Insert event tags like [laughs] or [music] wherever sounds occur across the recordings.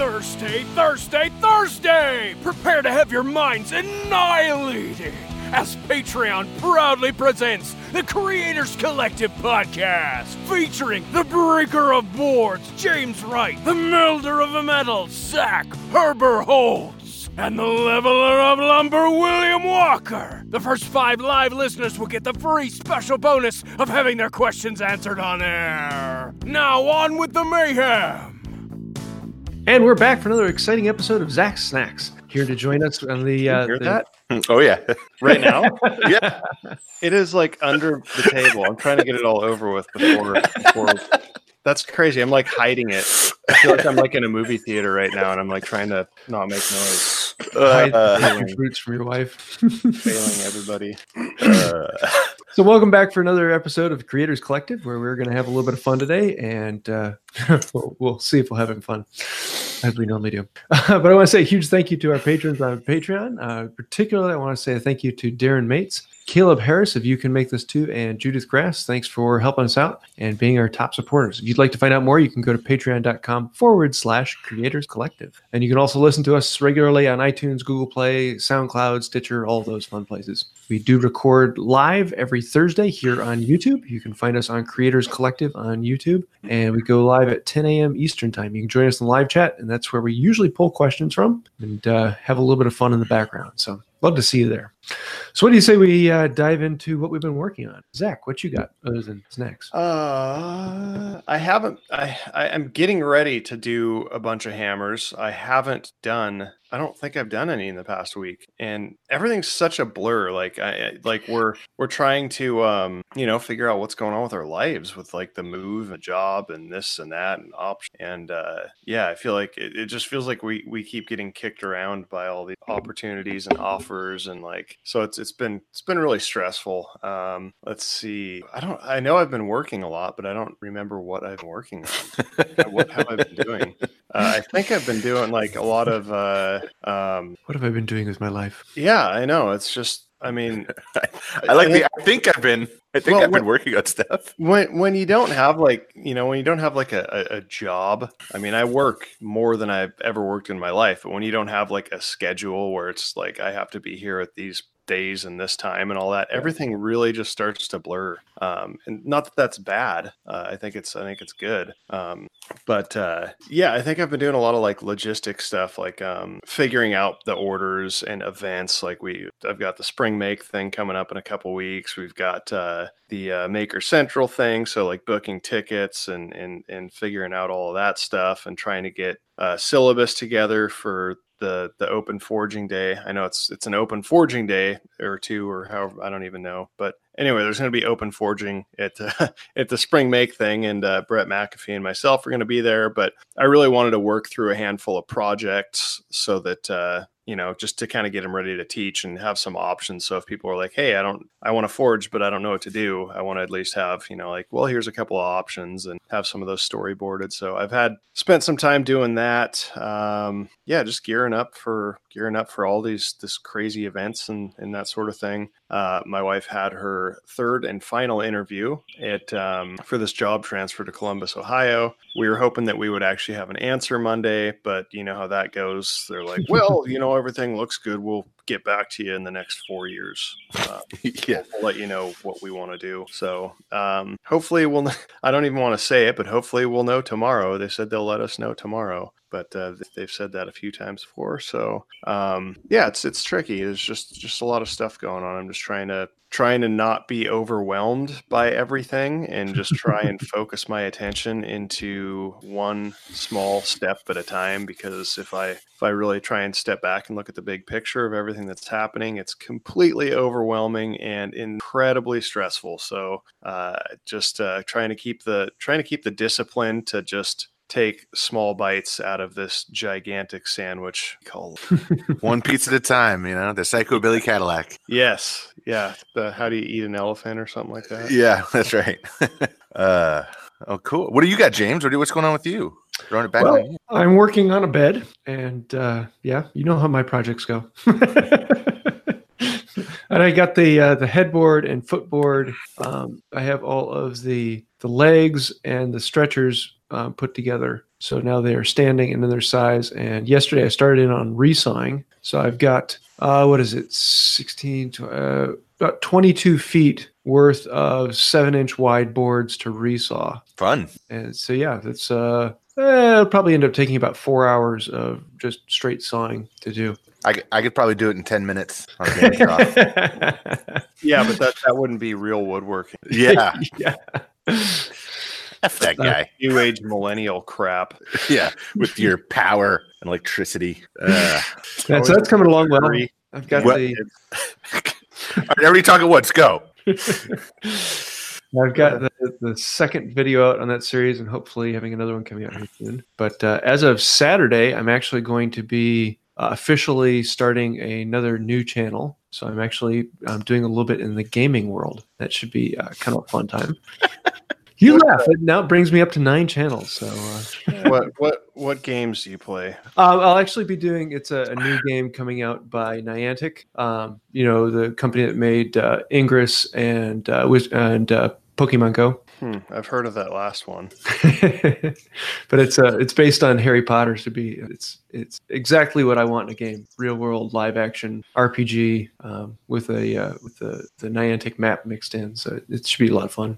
Thursday, Thursday, Thursday! Prepare to have your minds annihilated as Patreon proudly presents the Creators Collective podcast, featuring the breaker of boards, James Wright, the melder of metal, Zach Herber Holtz, and the leveler of lumber, William Walker. The first five live listeners will get the free special bonus of having their questions answered on air. Now on with the mayhem! And we're back for another exciting episode of Zach Snacks. Here to join us on the. Uh, hear the- that [laughs] Oh yeah, [laughs] right now? [laughs] yeah. it is like under the table. I'm trying to get it all over with before. before that's crazy. I'm like hiding it. I feel like I'm like in a movie theater right now, and I'm like trying to not make noise, hide Uh, the fruits from your wife. failing everybody. uh, So, welcome back for another episode of Creators Collective, where we're going to have a little bit of fun today, and uh, we'll, we'll see if we're having fun as we normally do. [laughs] but I want to say a huge thank you to our patrons on Patreon. Uh, particularly, I want to say a thank you to Darren Mates, Caleb Harris, if you can make this too, and Judith Grass. Thanks for helping us out and being our top supporters. If you'd like to find out more, you can go to patreon.com forward slash creators collective. And you can also listen to us regularly on iTunes, Google Play, SoundCloud, Stitcher, all those fun places. We do record live every Thursday here on YouTube. You can find us on Creators Collective on YouTube, and we go live at 10 a.m. Eastern Time. You can join us in live chat, and that's where we usually pull questions from and uh, have a little bit of fun in the background. So, love to see you there. So, what do you say we uh, dive into what we've been working on? Zach, what you got other than snacks? Uh, I haven't. I I am getting ready to do a bunch of hammers. I haven't done. I don't think I've done any in the past week, and everything's such a blur. Like I like we're we're trying to um you know figure out what's going on with our lives with like the move, and job, and this and that, and option. And uh, yeah, I feel like it, it just feels like we we keep getting kicked around by all the opportunities and offers, and like so it's it's been it's been really stressful. Um, let's see. I don't. I know I've been working a lot, but I don't remember what I've been working on. what have I been doing? [laughs] Uh, I think I've been doing like a lot of. Uh, um, What have I been doing with my life? yeah, I know. It's just. I mean, [laughs] I like the. I think I've been. I think Well, I've been working on stuff. when when you don't have like you know when you don't have like a, a, a job i mean i work more than i've ever worked in my life but when you don't have like a schedule where it's like i have to be here at these days and this time and all that everything really just starts to blur um, and not that that's bad uh, i think it's i think it's good um, but uh, yeah i think i've been doing a lot of like logistic stuff like um, figuring out the orders and events like we i've got the spring make thing coming up in a couple weeks we've got uh, the uh, maker central thing so like booking tickets and and and figuring out all of that stuff and trying to get uh, syllabus together for the the open forging day. I know it's it's an open forging day or two or however i don't even know but anyway there's going to be open forging at uh, [laughs] at the spring make thing and uh, brett mcafee and myself are going to be there but i really wanted to work through a handful of projects so that uh, you know just to kind of get them ready to teach and have some options. So if people are like hey i don't i want to forge but i don't know what to do i want to at least have you know like well here's a couple of options and have some of those storyboarded. So i've had spent some time doing that. Um, yeah just gearing up for gearing up for all these this crazy events and and that sort of thing. Uh, my wife had her third and final interview at um, for this job transfer to columbus ohio. We were hoping that we would actually have an answer monday but you know how that goes. They're like [laughs] well you know everything looks good. We'll get back to you in the next four years uh, [laughs] yeah. we'll let you know what we want to do. So um, hopefully we'll. [laughs] I don't even want to say it, but hopefully we'll know tomorrow. They said they'll let us know tomorrow, but uh, they've said that a few times before. So um, yeah, it's it's tricky. There's just just a lot of stuff going on. I'm just trying to trying to not be overwhelmed by everything and [laughs] just try and focus my attention into one small step at a time because if i if i really try and step back and look at the big picture of everything that's happening it's completely overwhelming and incredibly stressful. So uh, just uh, trying to keep the trying to keep the discipline to just take small bites out of this gigantic sandwich called [laughs] One pizza at a time. You know the psychobilly Cadillac. yes yeah the how do you eat an elephant or something like that Yeah, [laughs] that's right. [laughs] uh, oh, cool. What do you got, James? What do, what's going on with you? Throwing it back Well. I'm working on a bed, and uh, yeah, you know how my projects go. and I got the uh, the headboard and footboard. Um, I have all of the the legs and the stretchers uh, put together. So now they are standing and in their size. And yesterday I started in on resawing. So I've got uh, what is it, 16, tw- uh, about 22 feet worth of seven inch wide boards to resaw. Fun. And so yeah, that's uh, eh, it'll probably end up taking about four hours of just straight sawing to do. I, I could probably do it in 10 minutes on a game off. [laughs] Yeah, but that, that wouldn't be real woodworking. Yeah. [laughs] yeah. [laughs] F that guy. New age millennial crap. [laughs] Yeah. With your power and electricity. Uh, And so that's coming along well. I've got What- the [laughs] all right, everybody talking woods. Go. I've got the, the second video out on that series, and hopefully having another one coming out here soon. But uh, as of Saturday, I'm actually going to be uh, officially starting another new channel. So I'm actually um, doing a little bit in the gaming world. That should be uh, kind of a fun time. You laugh. It now brings me up to nine channels. So uh, [laughs] what what what games do you play? Uh, I'll actually be doing. It's a, a new game coming out by Niantic. Um, you know the company that made uh, Ingress and uh, and uh, Pokemon Go. Hmm, I've heard of that last one. [laughs] but it's uh, it's based on Harry Potter. To be it's it's exactly what I want in a game: real world live action RPG um, with a uh, with the the Niantic map mixed in. So it should be a lot of fun.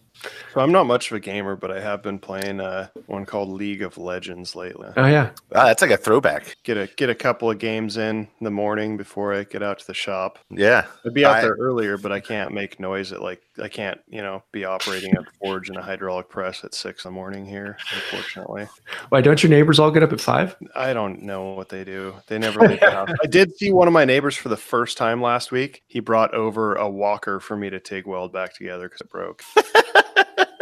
So I'm not much of a gamer, but I have been playing uh, one called League of Legends lately. Oh yeah, Wow, that's like a throwback. Get a get a couple of games in the morning before I get out to the shop. Yeah. I'd be out I- there earlier, but I can't make noise at like I can't, you know, be operating a forge and a hydraulic press at six in the morning here. Unfortunately, why don't your neighbors all get up at five? I don't know what they do. They never leave the house. I did see one of my neighbors for the first time last week. He brought over a walker for me to TIG weld back together because it broke. [laughs]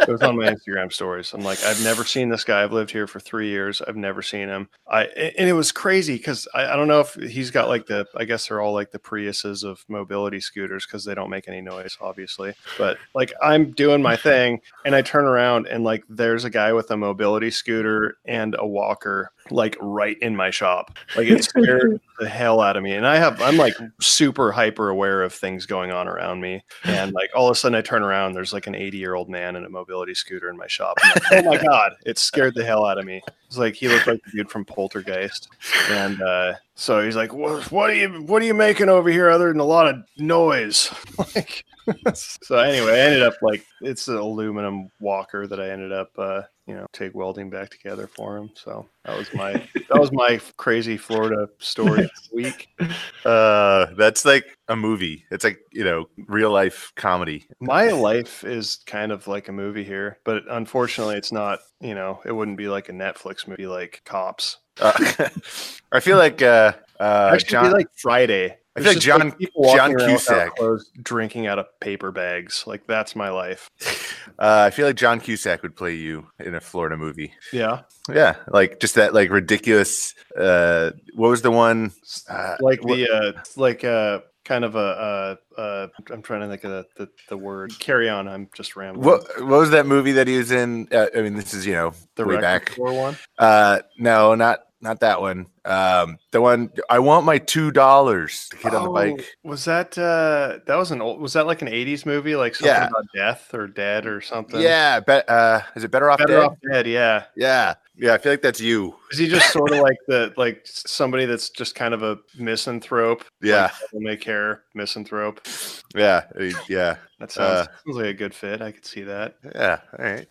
it was on my Instagram stories. I'm like, I've never seen this guy. I've lived here for three years. I've never seen him. I and it was crazy because I, I don't know if he's got like the I guess they're all like the Priuses of mobility scooters because they don't make any noise, obviously. But like I'm doing my thing and I turn around and like there's a guy with a mobility scooter and a walker like right in my shop. Like it scared [laughs] the hell out of me. And I have I'm like super hyper aware of things going on around me. And [laughs] like all of a sudden I turn around, there's like an 80 year old man in a mobility scooter in my shop. Like, oh my [laughs] god, it scared the hell out of me. It's like he looked like the dude from Poltergeist. And uh so he's like, what, what are you what are you making over here other than a lot of noise? [laughs] like so anyway, I ended up like it's an aluminum walker that I ended up uh, you know, TIG welding back together for him. So that was my that was my crazy Florida story this week. Uh, that's like a movie. It's like, you know, real life comedy. My life is kind of like a movie here, but unfortunately it's not, you know, it wouldn't be like a Netflix movie like Cops. Uh, [laughs] I feel like uh, uh, Actually, John, like Friday. I feel like John- people John Cusack. clothes, drinking out of paper bags. Like that's my life. [laughs] uh, I feel like John Cusack would play you in a Florida movie. Yeah, Yeah, like just that like ridiculous. Uh, what was the one? Uh, like the uh, like uh, kind of a uh, uh, I'm trying to think of the, the, the word. Carry on. I'm just rambling. what what was that movie that he was in? Uh, I mean, this is you know the way back. one? Uh, no, not not that one. Um, the one I want my two dollars. The kid on the Oh, bike. Was that uh that was an old was that like an 80s movie like something Yeah. about death or dead or something? Yeah, bet. Uh, is it better off Better dead? off dead, yeah. Yeah, yeah. I feel like that's you. Is he just sort of [laughs] like the like somebody that's just kind of a misanthrope? Yeah, Like, may care misanthrope. yeah, uh, yeah, That sounds, Uh, sounds like a good fit. I could see that. yeah. All right.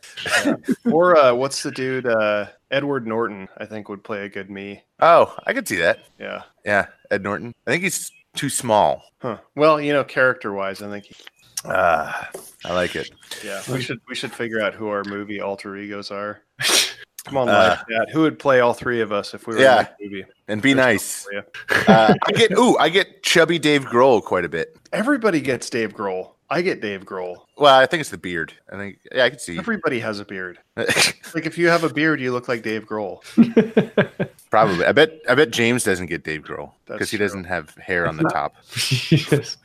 or uh what's the dude uh Edward Norton, I think would play a good me. Oh, I could see that. Yeah. Yeah, Ed Norton. I think he's too small. Huh. Well, you know, character wise, I think he, Uh, I like it. yeah. We should we should figure out who our movie alter egos are. [laughs] Come on, Uh, chat. Who would play all three of us if we were Yeah. in the movie? And be First nice. [laughs] Uh, I get ooh, I get chubby Dave Grohl quite a bit. Everybody gets Dave Grohl. I get Dave Grohl. Well, I think it's the beard. I think yeah, I can see. Everybody has a beard. [laughs] Like if you have a beard, you look like Dave Grohl. Probably. I bet. I bet James doesn't get Dave Grohl because he true. doesn't have hair on the top. [laughs] yes.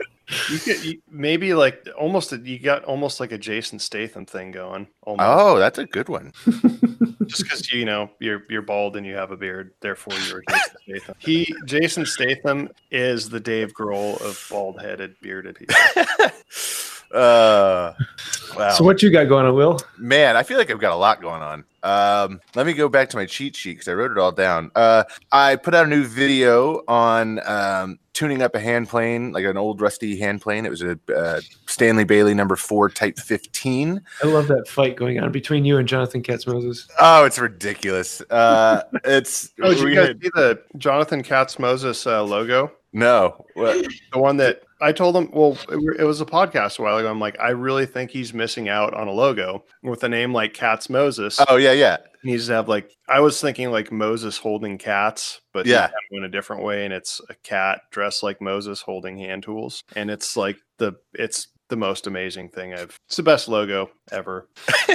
You get you, maybe like almost a, you got almost like a Jason Statham thing going. Almost. Oh, that's a good one. [laughs] just because you know you're you're bald and you have a beard, therefore you're [laughs] Jason Statham. He Jason Statham is the Dave Grohl of bald headed bearded people. Uh, wow. So what you got going on, Will? Man, I feel like I've got a lot going on. Um, let me go back to my cheat sheet because I wrote it all down. Uh, I put out a new video on um, tuning up a hand plane, like an old rusty hand plane. It was a uh, Stanley Bailey number four Type 15. I love that fight going on between you and Jonathan Katz Moses. Oh, it's ridiculous. Uh, [laughs] it's Oh, did you guys see the Jonathan Katz Moses uh, logo? no. What? The one that I told him, well, it, it was a podcast a while ago. I'm like, I really think he's missing out on a logo with a name like Cats Moses. Oh yeah, yeah. He needs to have like, I was thinking like Moses holding cats, but Yeah. yeah, in a different way. And it's a cat dressed like Moses holding hand tools. And it's like the, it's the most amazing thing I've, it's the best logo ever. [laughs]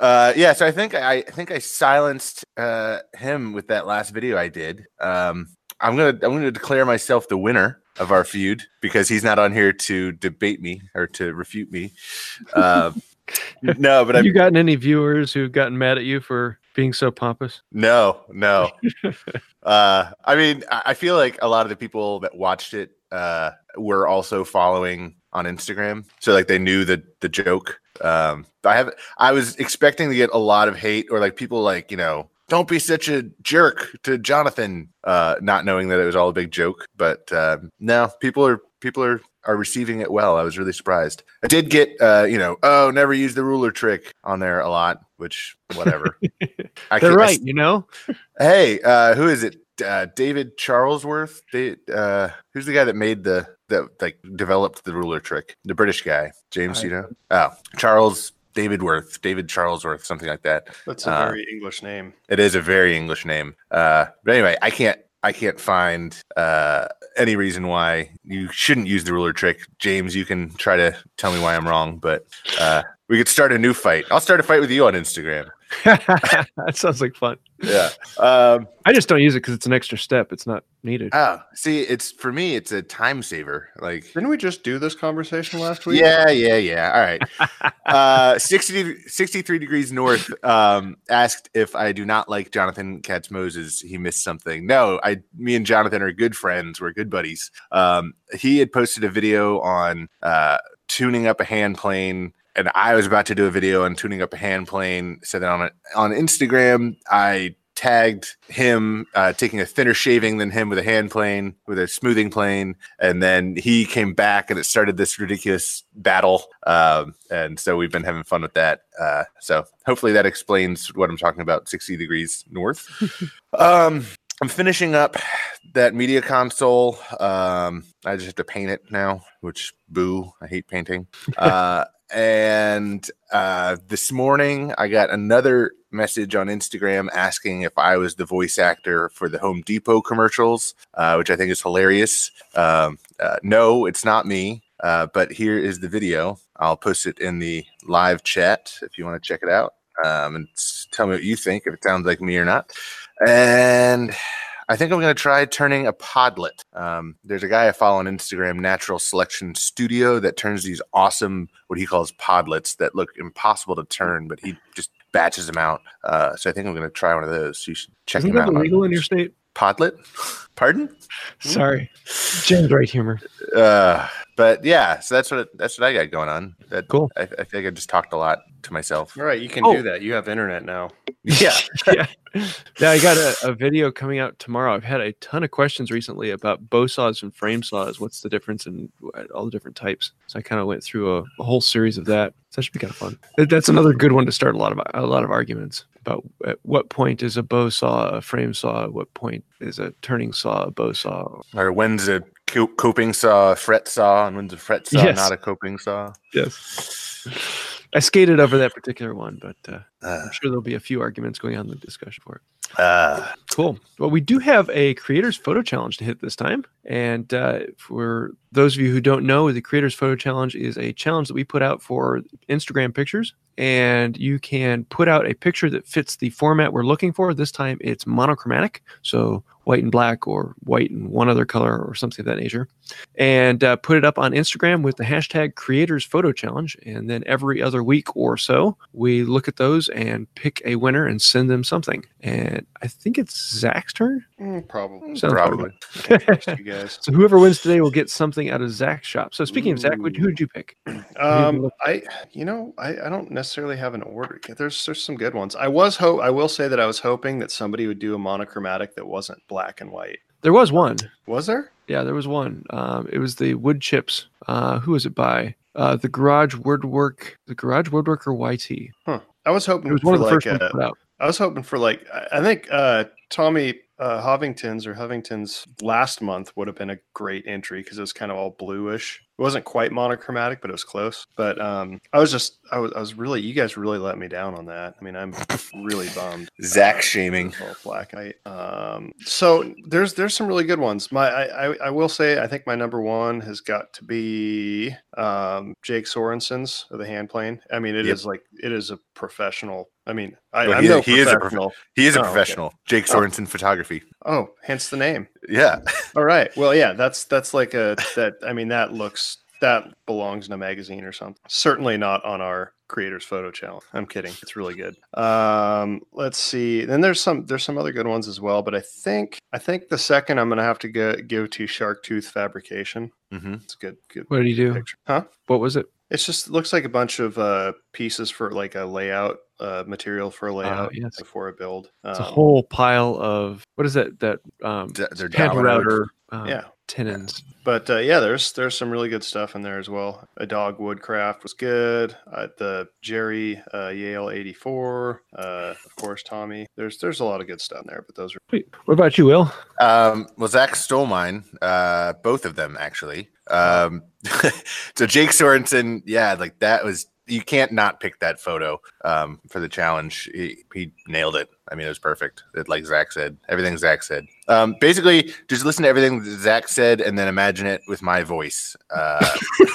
Uh, yeah, so I think I, I think I silenced uh, him with that last video I did. Um, I'm gonna I'm gonna declare myself the winner of our feud because he's not on here to debate me or to refute me. Uh, [laughs] no, but I Have you gotten any viewers who've gotten mad at you for being so pompous? no no. [laughs] uh, I mean, I I feel like a lot of the people that watched it uh, were also following on Instagram, so like they knew the the joke. Um, I have I was expecting to get a lot of hate or like people like you know don't be such a jerk to Jonathan, uh, not knowing that it was all a big joke. But um, no, people are people are are receiving it well. I was really surprised. I did get uh, you know oh never use the ruler trick on there a lot, which whatever. [laughs] I They're can't- I right, you know. Hey, uh, who is it? Uh, David Charlesworth. They, uh, who's the guy that made the that like developed the ruler trick? The British guy, James. I- you know? Oh, Charles David Worth, David Charlesworth, something like that. That's a Uh, very English name. It is a very English name. Uh, but anyway, I can't. I can't find uh, any reason why you shouldn't use the ruler trick. James, you can try to tell me why I'm wrong, but uh, we could start a new fight. I'll start a fight with you on Instagram. [laughs] that sounds like fun. Yeah. Um, I just don't use it because it's an extra step. It's not needed. Oh, see, it's for me, it's a time saver. Like, Didn't we just do this conversation last week? yeah, yeah, yeah. All right. [laughs] uh, 60, 63 degrees north um, asked if I do not like Jonathan Katz Moses. He missed something. No, I, me and Jonathan are good friends. We're good buddies. Um, he had posted a video on uh, tuning up a hand plane. And I was about to do a video on tuning up a hand plane. Said that on it on Instagram. I tagged him uh, taking a thinner shaving than him with a hand plane with a smoothing plane and then he came back and it started this ridiculous battle um, and so we've been having fun with that uh, so hopefully that explains what i'm talking about 60 degrees north [laughs] um, i'm finishing up that media console um, i just have to paint it now which boo i hate painting uh, and uh, this morning I got another message on Instagram asking if I was the voice actor for the Home Depot commercials, uh, which I think is hilarious. Um, uh, no, it's not me, uh, but here is the video. I'll post it in the live chat if you want to check it out um, and tell me what you think, if it sounds like me or not. And I think I'm going to try turning a podlet. Um, there's a guy I follow on Instagram, Natural Selection Studio, that turns these awesome, what he calls podlets that look impossible to turn, but he just batches them out. Uh, so I think I'm going to try one of those. You should check Isn't him that out. illegal in your state? Podlet? Pardon? Sorry, James right humor. Uh, but yeah, so that's what that's what I got going on. That Cool. I, I think I just talked a lot to myself. All right, you can Oh. do that. You have internet now. [laughs] Yeah. [laughs] yeah. Yeah, I got a, a video coming out tomorrow. I've had a ton of questions recently about bow saws and frame saws. What's the difference and all the different types? So I kind of went through a, a whole series of that. So that should be kind of fun. That's another good one to start a lot of a lot of arguments about at what point is a bow saw a frame saw? At what point is a turning saw a bow saw? Or when's a co- coping saw a fret saw, and when's a fret saw Yes. not a coping saw? Yes. I skated over that particular one, but uh, Uh, I'm sure there'll be a few arguments going on in the discussion for it. Uh, Cool. Well, we do have a creators photo challenge to hit this time. And uh, for those of you who don't know, the creators photo challenge is a challenge that we put out for Instagram pictures. And you can put out a picture that fits the format we're looking for. This time it's monochromatic. So white and black or white and one other color or something of that nature, and uh, put it up on Instagram with the hashtag Creators Photo Challenge. And then every other week or so, we look at those and pick a winner and send them something. And I think it's Zach's turn. Mm, probably. Sounds Probably. you [laughs] guys. so whoever wins today will get something out of Zach's shop. So speaking of Zach, who would you pick? [clears throat] Um, I, you know, I, I don't necessarily have an order. There's there's some good ones. I was hope I will say that I was hoping that somebody would do a monochromatic that wasn't black and white. There was one. Was there? Yeah, there was one. Um, it was the wood chips. Uh, who was it by? Uh, the Garage Woodwork, the Garage Woodworker YT. Huh. I was hoping It was for one of the like first ones put out. I was hoping for like I I think uh Tommy uh Hovington's or Hovington's last month would have been a great entry because it was kind of all bluish. It wasn't quite monochromatic, but it was close. But um I was just I was I was really you guys really let me down on that. I mean I'm really bummed. [laughs] Zach shaming. with black eye. Um so there's there's some really good ones. My I, I I will say I think my number one has got to be um Jake Sorensen's of the hand plane. I mean it is Yep. like it is a professional I mean, I, Well, I'm he- no he is a prof- professional. He is a Oh, okay. professional. Jake Oh. Sorensen photography. Oh, hence the name. Yeah. [laughs] All right. Well, yeah, that's that's like a that. I mean, that looks that belongs in a magazine or something. Certainly not on our creators photo channel. I'm kidding. It's really good. Um, let's see. Then there's some there's some other good ones as well. But I think I think the second I'm gonna have to go, give to Shark Tooth Fabrication. hmm It's good good What did he do? picture, huh? What was it? It's just looks like a bunch of uh, pieces for like a layout uh, material for a layout yes. before a build. It's a Um, whole pile of what is that? That um, D- they're router um, yeah. tenons. But uh, yeah, there's there's some really good stuff in there as well. A dog woodcraft was good. Uh, the Jerry uh, Yale 84, uh, of course Tommy. There's there's a lot of good stuff in there. But those are Wait, what about you, Will? Um, well, Zach stole mine. Uh, both of them actually. Um, [laughs] so Jake Sorensen, yeah, like that was you can't not pick that photo um, for the challenge. He, he nailed it. I mean, it was perfect. It, like Zach said, everything Zach said. Um, basically, just listen to everything Zach said and then imagine it with my voice. Uh,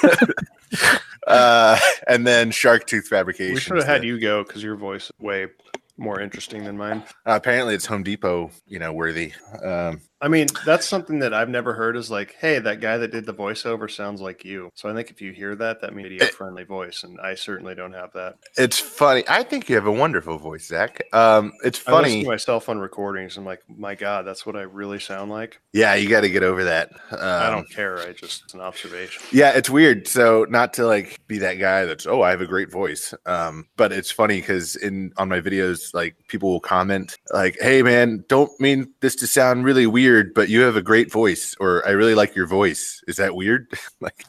[laughs] uh, and then Shark Tooth Fabrication. we should have had you go because your voice way more interesting than mine. Uh, apparently, it's Home Depot, you know, worthy. Um, I mean, that's something that I've never heard is like, hey, that guy that did the voiceover sounds like you. So I think if you hear that, that means video friendly voice, and I certainly don't have that. it's funny. I think you have a wonderful voice, Zach. Um, it's I listen funny. to myself on recordings. I'm like, my God, that's what I really sound like. Yeah, you got to get over that. Um, I don't care. I just it's an observation. Yeah, it's weird. So not to like be that guy that's oh I have a great voice. Um, but it's funny because in on my videos, like people will comment like, "Hey man, don't mean this to sound really weird, but you have a great voice," or "I really like your voice." Is that weird? [laughs] like,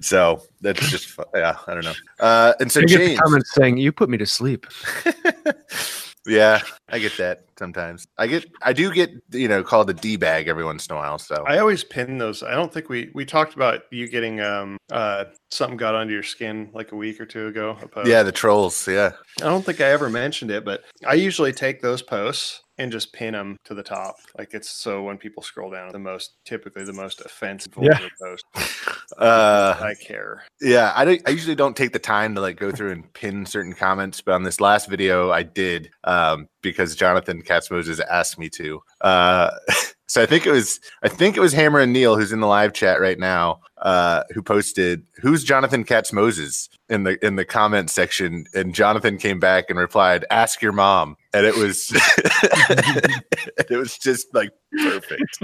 so that's just fu- yeah, I don't know. Uh, and so I get the James, comments saying you put me to sleep. [laughs] yeah, I get that sometimes. I get I do get you know called a d bag every once in a while. So I always pin those. I don't think we we talked about you getting um uh something got under your skin like a week or two ago. yeah, the trolls. Yeah. I don't think I ever mentioned it, but I usually take those posts and just pin them to the top. Like it's so when people scroll down, the most typically the most offensive Yeah. post. Uh, I care. Yeah, I, don't, I usually don't take the time to like go through and pin certain comments, but on this last video, I did um, because Jonathan Katz Moses asked me to. Uh, [laughs] so I think it was I think it was Hammer and Neil who's in the live chat right now uh, who posted who's Jonathan Katz Moses in the in the comment section, and Jonathan came back and replied, "Ask your mom," and it was [laughs] it was just like perfect.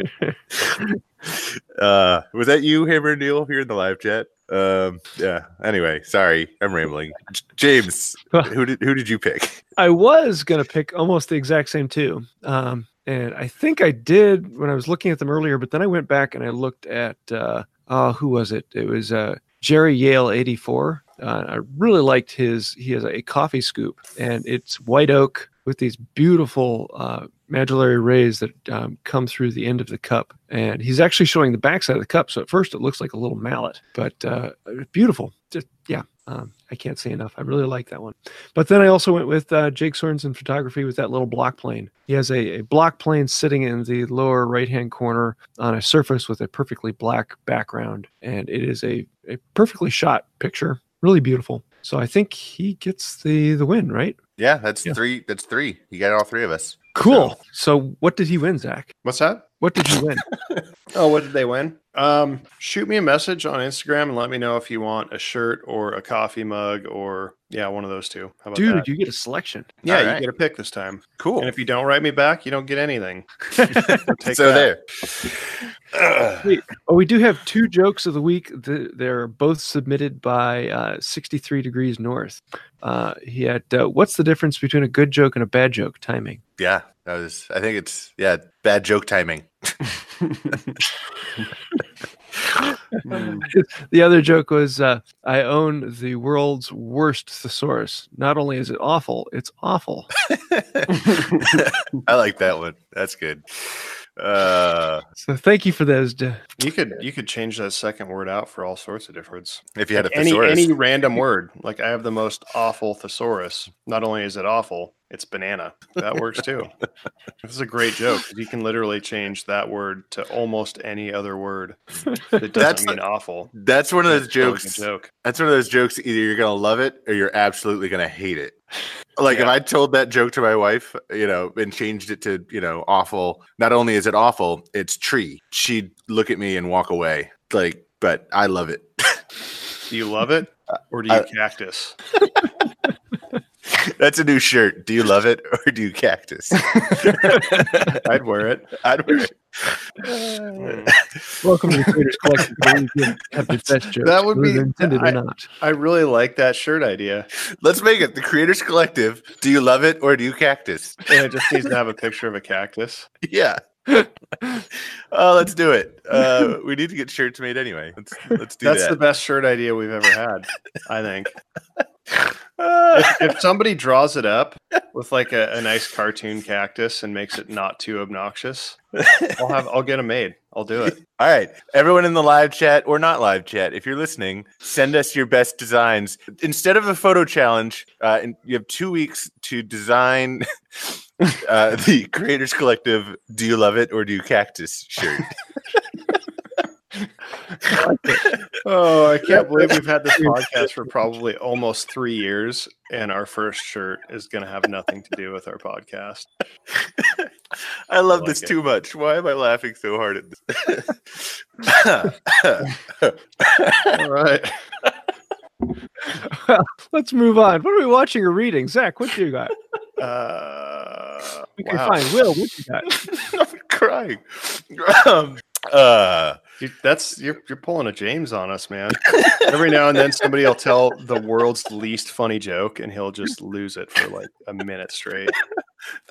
Uh, was that you, Hammer and Neil, here in the live chat? Um, yeah. Anyway, sorry, I'm rambling. James, who did who did you pick? I was gonna pick almost the exact same two, um, and I think I did when I was looking at them earlier. But then I went back and I looked at uh, uh who was it? It was uh, Jerry Yale eighty four. Uh, I really liked his. He has a coffee scoop, and it's white oak with these beautiful uh, medullary rays that um, come through the end of the cup. And he's actually showing the backside of the cup. So at first it looks like a little mallet, but uh, beautiful. Just yeah, um, I can't say enough. I really like that one. But then I also went with uh, Jake Sorensen photography with that little block plane. He has a, a block plane sitting in the lower right hand corner on a surface with a perfectly black background, and it is a, a perfectly shot picture. Really beautiful. So I think he gets the the win, right? Yeah, that's Yeah. three. That's three. You got all three of us. Cool. So what did he win, Zach? What's that? What did you win? [laughs] Oh, what did they win? Um, shoot me a message on Instagram and let me know if you want a shirt or a coffee mug or yeah, one of those two. How about Dude, that? you get a selection. yeah, All you get a pick this time. Cool. And if you don't write me back, you don't get anything. [laughs] Take so that. there. [laughs] Ugh. Oh, we do have two jokes of the week. They're both submitted by uh, 63 Degrees North. Uh, he had, uh, what's the difference between a good joke and a bad joke? Timing. yeah, that was. I think it's yeah, bad joke timing. [laughs] The other joke was, uh, I own the world's worst thesaurus. Not only is it awful, it's awful. [laughs] I like that one. That's good. Uh, So thank you for those. D- You could you could change that second word out for all sorts of different words. if you had a thesaurus. any any random word. Like I have the most awful thesaurus. Not only is it awful, it's banana. That works too. [laughs] this is a great joke. You can literally change that word to almost any other word. That doesn't That's- mean awful. that's one of those a jokes. Joke. That's one of those jokes. Either you're gonna love it or you're absolutely gonna hate it. Like if I told that joke to my wife, you know, and changed it to, you know, awful. Not only is it awful, it's tree. She'd look at me and walk away. Like, but I love it. Do you love it [laughs] or do you I- cactus? [laughs] [laughs] That's a new shirt. Do you love it or do you cactus? [laughs] [laughs] I'd wear it. I'd wear it. Welcome to the Creators Collective. where we give- have the best jokes. That would be- intended I- or not. I really like that shirt idea. Let's make it the Creators Collective. Do you love it or do you cactus? And it just needs to have a picture of a cactus. Yeah. oh, let's do it. Uh, we need to get shirts made anyway. Let's let's do that. That's that. the best shirt idea we've ever had, I think. If, if [laughs] somebody draws it up with like a, a nice cartoon cactus and makes it not too obnoxious, I'll have I'll get them made. I'll do it. [laughs] All right, everyone in the live chat or not live chat, if you're listening, send us your best designs instead of a photo challenge. Uh, and you have two weeks to design [laughs] uh, the Creators Collective. Do you love it or do you cactus shirt? [laughs] Oh, I can't believe we've had this [laughs] podcast for probably almost three years, and our first shirt is going to have nothing to do with our podcast. I love like this it. too much. Why am I laughing so hard at this? All right. Let's move on. What are we watching or reading? Zach, what do you got? Uh, Okay, wow. fine. Will, what you got? [laughs] I'm crying. Um, uh, You, that's you're you're pulling a James on us, man. Every now and then somebody will tell the world's least funny joke and he'll just lose it for like a minute straight. [laughs]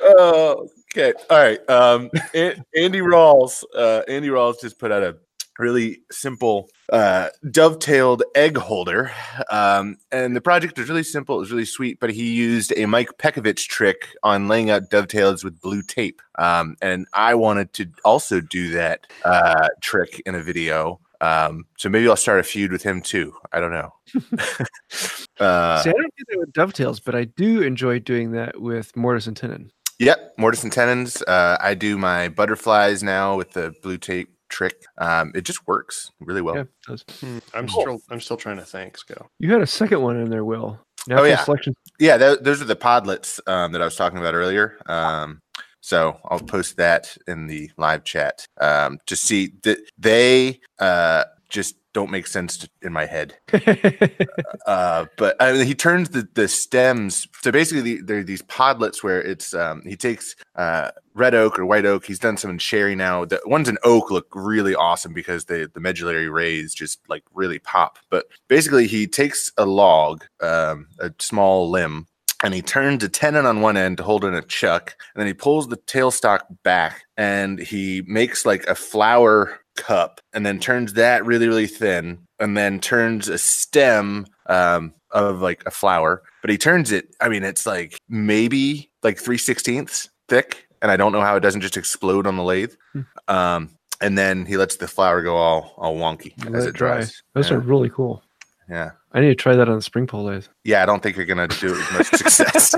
oh, okay. All right. Um, Andy Rawls. Uh, Andy Rawls just put out a really simple uh, dovetailed egg holder, um, and the project was really simple. It was really sweet, but he used a Mike Pekovich trick on laying out dovetails with blue tape, um, and I wanted to also do that uh, trick in a video. Um, so maybe I'll start a feud with him too. I don't know. [laughs] [laughs] uh, See, I don't do that with dovetails, but I do enjoy doing that with mortise and tenon. Yep, mortise and tenons. Uh, I do my butterflies now with the blue tape trick. Um, it just works really well. Yeah, it does. Hmm, I'm still I'm still trying to think. Go. You had a second one in there, Will. Natural Oh, yeah. selection. Yeah, tho- those are the podlets um, that I was talking about earlier. Um, so I'll post that in the live chat um, to see that they uh, just don't make sense to, in my head. [laughs] Uh, but I mean, he turns the, the stems. So basically, there are these podlets where it's um, he takes uh, red oak or white oak. He's done some in cherry now. The ones in oak look really awesome because the the medullary rays just like really pop. But basically, he takes a log, um, a small limb. And he turns a tenon on one end to hold in a chuck, and then he pulls the tailstock back, and he makes like a flower cup, and then turns that really, really thin, and then turns a stem um, of like a flower. But he turns it. I mean, it's like maybe like three sixteenths thick, and I don't know how it doesn't just explode on the lathe. Hmm. Um, and then he lets the flower go all all wonky as it it dry. dries. Those yeah. are really cool. yeah, I need to try that on the spring pole lathe. yeah. I don't think you're gonna do it with much [laughs] success.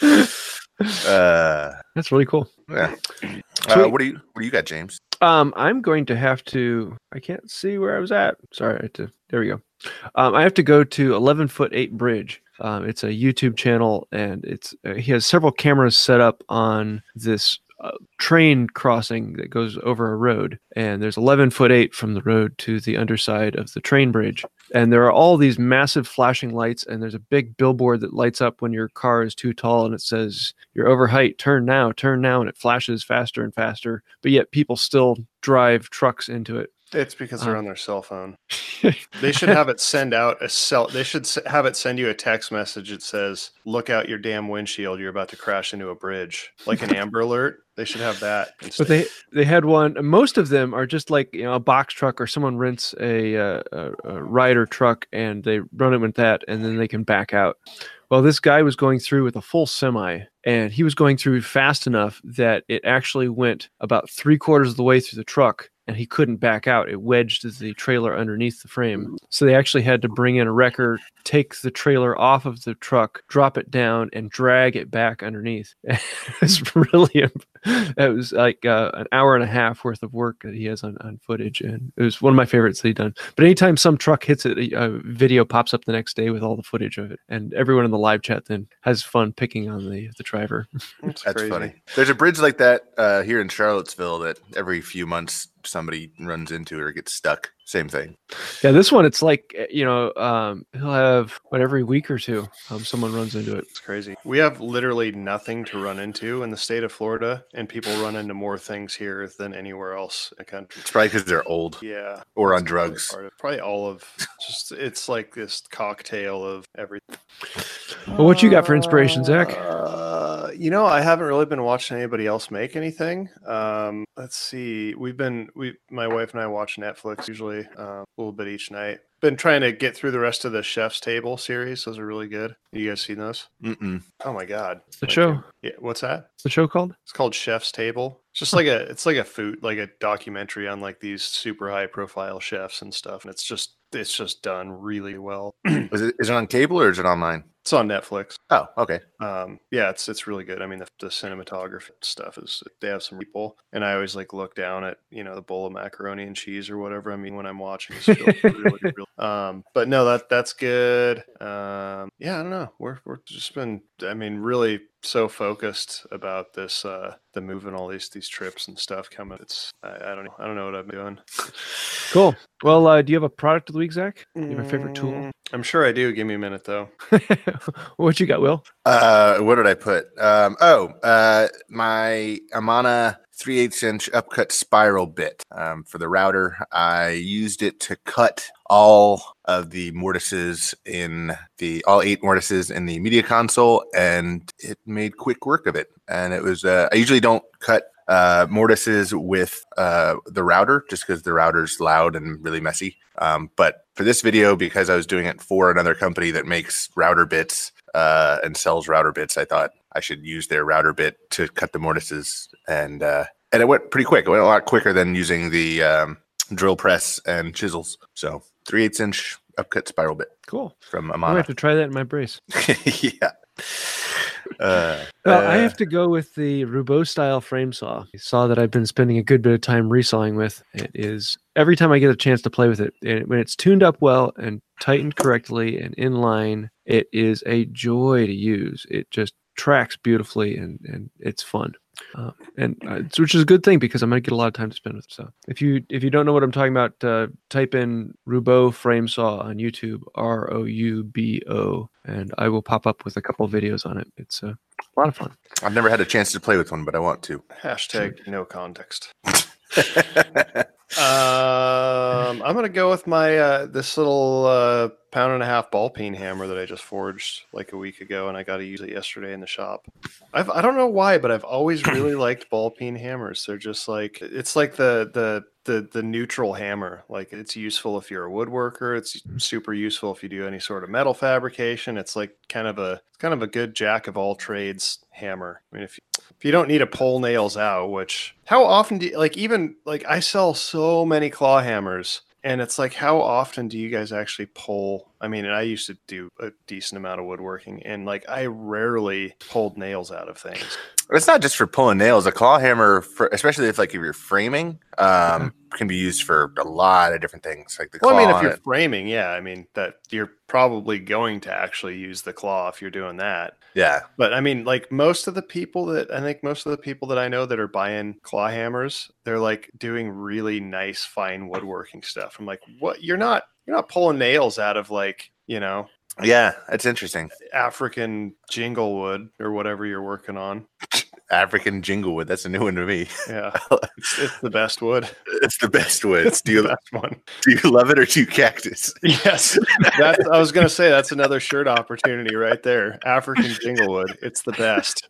[laughs] uh, That's really cool. yeah. Uh, what do you what do you got, James? Um, I'm going to have to. I can't see where I was at. Sorry. I had to, there we go. Um, I have to go to 11 foot eight bridge. Um, it's a YouTube channel, and it's uh, he has several cameras set up on this a train crossing that goes over a road, and there's 11 foot eight from the road to the underside of the train bridge. And there are all these massive flashing lights, and there's a big billboard that lights up when your car is too tall, and it says, You're over height, turn now, turn now, and it flashes faster and faster. But yet people still drive trucks into it. It's because they're Um, on their cell phone. [laughs] They should have it send out a cell. They should have it send you a text message that says, "Look out your damn windshield! You're about to crash into a bridge." Like an [laughs] Amber Alert. They should have that. But they they had one. Most of them are just like you know a box truck or someone rents a, uh, a, a Ryder truck and they run it with that and then they can back out. Well, this guy was going through with a full semi and he was going through fast enough that it actually went about three quarters of the way through the truck and he couldn't back out. It wedged the trailer underneath the frame. Mm. So they actually had to bring in a wrecker, take the trailer off of the truck, drop it down, and drag it back underneath. [laughs] it's really, [laughs] [laughs] it was like uh, an hour and a half worth of work that he has on, on footage. And it was one of my favorites that he done. But anytime some truck hits it, a a video pops up the next day with all the footage of it. And everyone in the live chat then has fun picking on the, the driver. [laughs] That's, That's funny. There's a bridge like that uh, here in Charlottesville that every few months somebody runs into or gets stuck. Same thing. Yeah, this one, it's like, eh, you know, um, he'll have, what, every week or two, um, someone runs into it. It's crazy. We have literally nothing to run into in the state of Florida, and people run into more things here than anywhere else in the country. It's probably because they're old Yeah. or on that's probably drugs. of- Probably all of just it's like this cocktail of everything. Well, what you got for inspiration, Zach? Uh, you know, I haven't really been watching anybody else make anything. Um, let's see. We've been we my wife and I watch Netflix usually uh, a little bit each night. Been trying to get through the rest of the Chef's Table series. Those are really good. You guys seen those? Mm-mm. Oh my god. The My show? Yeah. What's that? What's the show called? It's called Chef's Table. It's just like a it's like a food like a documentary on like these super high profile chefs and stuff. And it's just it's just done really well. [clears throat] Is it, is it on cable or is it online? It's on Netflix. Oh, okay. Um, yeah, it's it's really good. I mean, the, the cinematography stuff is they have some people, and I always like look down at you know the bowl of macaroni and cheese or whatever. I mean, when I'm watching, it's [laughs] really, really, really, um, but no, that that's good. Um, yeah, I don't know. We're we're just been, I mean, really so focused about this uh the moving all these these trips and stuff coming. It's I, I don't know. I don't know what I'm doing. Cool. Well, uh, do you have a product of the week, Zach? Do you have a favorite tool? Mm, I'm sure I do. Give me a minute though. [laughs] what you got, Will? Uh, what did I put? Um, oh, uh, my Amana 3 8 inch upcut spiral bit um, for the router. I used it to cut all of the mortises in the all eight mortises in the media console, and it made quick work of it. And it was, uh, I usually don't cut uh, mortises with uh, the router just because the router's loud and really messy. Um, but for this video, because I was doing it for another company that makes router bits uh, and sells router bits, I thought I should use their router bit to cut the mortises, and uh, and it went pretty quick. It went a lot quicker than using the um, drill press and chisels. So three eighths inch upcut spiral bit Cool. from I Amana. have to try that in my brace. [laughs] yeah. Uh, Well, I uh, have to go with the Roubo style frame saw. A saw that I've been spending a good bit of time resawing with. It is every time I get a chance to play with it, and when it's tuned up well and tightened correctly and in line, it is a joy to use. It just tracks beautifully and and it's fun. Um, and uh, it's- which is a good thing because I'm gonna get a lot of time to spend with it. So if you if you don't know what I'm talking about, uh, type in Roubo frame saw on YouTube, R O U B O, and I will pop up with a couple of videos on it. It's uh, a lot of fun. I've never had a chance to play with one, but I want to. Hashtag no context. [laughs] Um, I'm gonna go with my uh, this little uh, pound and a half ball peen hammer that I just forged like a week ago, and I got to use it yesterday in the shop. I've I don't know why, but I've always [coughs] really liked ball peen hammers. They're just like it's like the the the the neutral hammer. Like it's useful if you're a woodworker. It's super useful if you do any sort of metal fabrication. It's like kind of a it's kind of a good jack of all trades hammer. I mean, if you, if you don't need to pull nails out, which how often do you, like even like I sell so many claw hammers and it's like how often do you guys actually pull I mean, and I used to do a decent amount of woodworking and like I rarely pulled nails out of things. It's not just for pulling nails. A claw hammer, for, especially if like if you're framing, um, can be used for a lot of different things. Like the claw. Well, I mean, if you're it. framing, yeah, I mean that you're probably going to actually use the claw if you're doing that. Yeah, But I mean, like most of the people that I think most of the people that I know that are buying claw hammers, they're like doing really nice, fine woodworking stuff. I'm like, what? You're not you're not pulling nails out of like you know yeah, it's interesting. African jinglewood or whatever you're working on. African jinglewood. That's a new one to me. Yeah, [laughs] it's, it's the best wood. It's the best wood. It's do the you best one. do you love it or do you cactus? [laughs] Yes, that's. I was gonna say that's another shirt opportunity right there. African jinglewood. It's the best.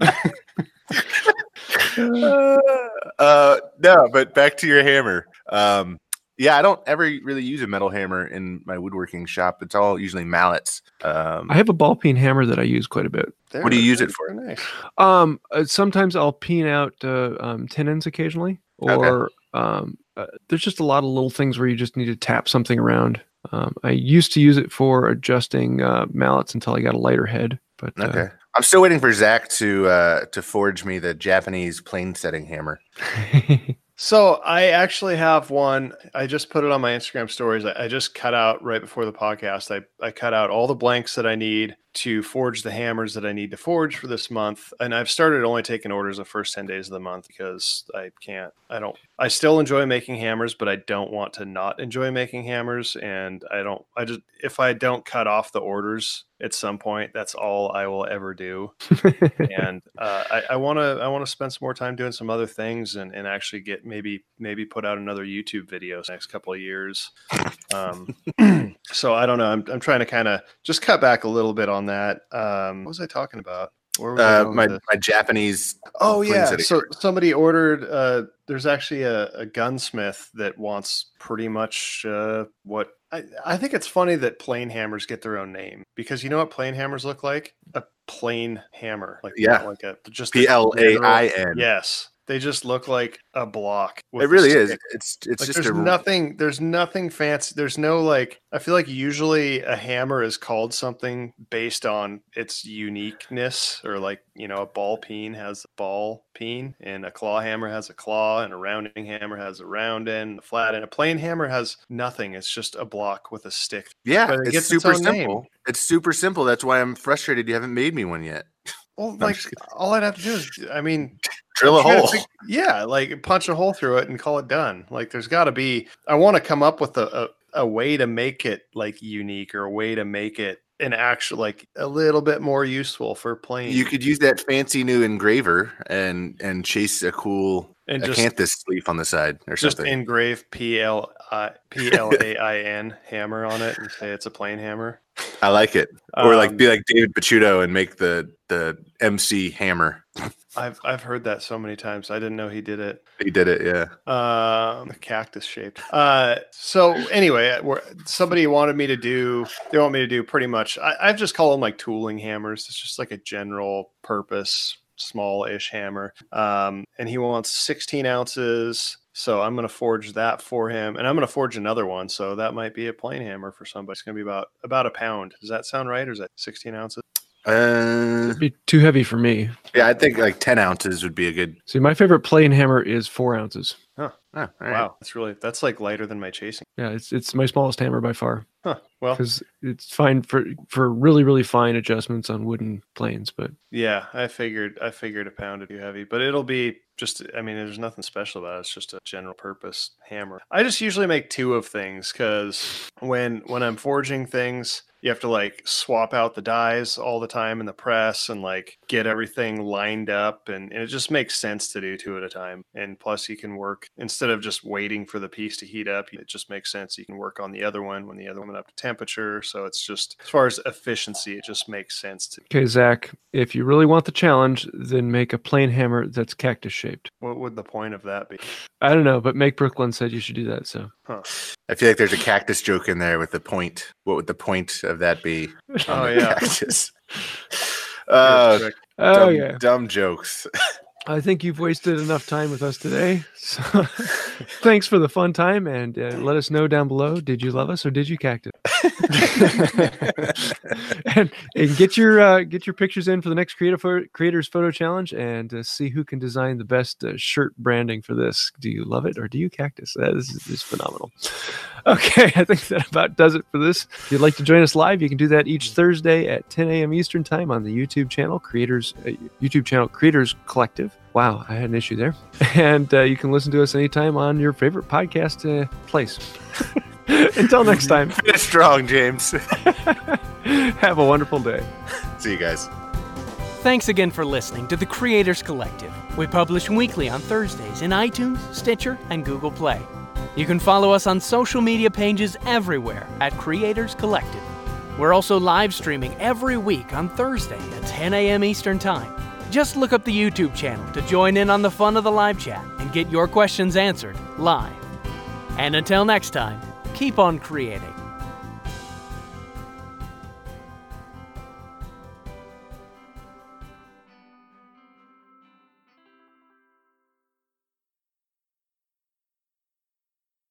[laughs] uh, no, but back to your hammer. Um, yeah, I don't ever really use a metal hammer in my woodworking shop. It's all usually mallets. Um, I have a ball peen hammer that I use quite a bit. What do you use it for? Nice. Um, uh, sometimes I'll peen out uh, um, tenons occasionally, Okay. or um, uh, there's just a lot of little things where you just need to tap something around. Um, I used to use it for adjusting uh, mallets until I got a lighter head, but uh, okay, I'm still waiting for Zach to uh, to forge me the Japanese plane setting hammer. [laughs] So I actually have one. I just put it on my Instagram stories. I, I just cut out right before the podcast. I, I cut out all the blanks that I need to forge the hammers that I need to forge for this month. And I've started only taking orders the first 10 days of the month because I can't, I don't, I still enjoy making hammers, but I don't want to not enjoy making hammers. And I don't, I just, if I don't cut off the orders at some point, that's all I will ever do [laughs] and uh, I, want to I want to spend some more time doing some other things and, and actually get maybe maybe put out another YouTube video next couple of years. Um, [clears throat] so I don't know. I'm, I'm trying to kind of just cut back a little bit on that. Um, what was I talking about? Uh, my my Japanese. Oh yeah. setting So somebody ordered. Uh, there's actually a, a gunsmith that wants pretty much uh, what I, I think it's funny that plane hammers get their own name because you know what plane hammers look like? A plain hammer, like Yeah. like a just P L A I literal- Yes, they just look like a block. It really is. It's it's Like just there's a nothing. There's nothing fancy. There's no like. I feel like usually a hammer is called something based on its uniqueness, or like you know, a ball peen has a ball peen, and a claw hammer has a claw, and a rounding hammer has a round end, a flat end. A plain hammer has nothing. It's just a block with a stick. yeah. it It's gets its super name. simple. It's super simple. That's why I'm frustrated. You haven't made me one yet. Well, [laughs] I'm like all I'd have to do is, I mean, Drill a I'm trying to hole. think- yeah, like punch a hole through it and call it done. Like there's got to be. I want to come up with a, a a way to make it like unique or a way to make it an actual like a little bit more useful for playing. You could use that fancy new engraver and and chase a cool and just acanthus leaf on the side or just something. engrave P L I P L A I N hammer on it and say it's a plain hammer. I like it. Or like Um, be like David Picciuto and make the the MC hammer. I've I've heard that so many times. I didn't know he did it. He did it. Yeah. um cactus shaped uh so anyway we're, somebody wanted me to do they want me to do pretty much I, i've just called them like tooling hammers it's just like a general purpose small-ish hammer um and he wants 16 ounces so i'm going to forge that for him and i'm going to forge another one so that might be a plain hammer for somebody it's going to be about about a pound does that sound right or is that 16 ounces Uh, It'd be too heavy for me. yeah, I think like ten ounces would be a good. See, my favorite plane hammer is four ounces. Oh, all right. wow that's really that's like lighter than my chasing Yeah, it's it's my smallest hammer by far huh well because it's fine for for really really fine adjustments on wooden planes. But Yeah, I figured I figured a pound would be heavy, but it'll be just I mean there's nothing special about it. It's just a general purpose hammer. I just usually make two of things cuz when when I'm forging things, you have to like swap out the dies all the time in the press and like get everything lined up and, and it just makes sense to do two at a time. And plus you can work instead of just waiting for the piece to heat up, it just makes sense you can work on the other one when the other one up to temperature. So it's just as far as efficiency, it just makes sense to okay, Zach, if you really want the challenge, then make a plane hammer that's cactus shaped. What would the point of that be? I don't know, but Make Brooklyn said you should do that. So I feel like there's a cactus joke in there with the point. What would the point uh, of that be? [laughs] on Oh, the yeah. cactus. Uh, oh dumb, yeah, dumb jokes. [laughs] I think you've wasted enough time with us today. So [laughs] thanks for the fun time and uh, let us know down below. Did you love us or did you cactus? [laughs] and, and get your uh, get your pictures in for the next creative photo, creators photo challenge and uh, see who can design the best uh, shirt branding for this. Do you love it or do you cactus? That is, is phenomenal. Okay, I think that about does it for this. If you'd like to join us live, you can do that each Thursday at 10 a.m. Eastern time on the YouTube channel Creators uh, YouTube channel Creators Collective. Wow, I had an issue there. [laughs] And uh, you can listen to us anytime on your favorite podcast uh, place. [laughs] Until next time, [laughs] Finish strong, James. have a wonderful day. See you guys. Thanks again for listening to the Creators Collective. We publish weekly on Thursdays in iTunes, Stitcher, and Google Play. You can follow us on social media pages everywhere at Creators Collective. We're also live streaming every week on Thursday at 10 a.m. Eastern Time. Just look up the YouTube channel to join in on the fun of the live chat and get your questions answered live. And until next time, keep on creating.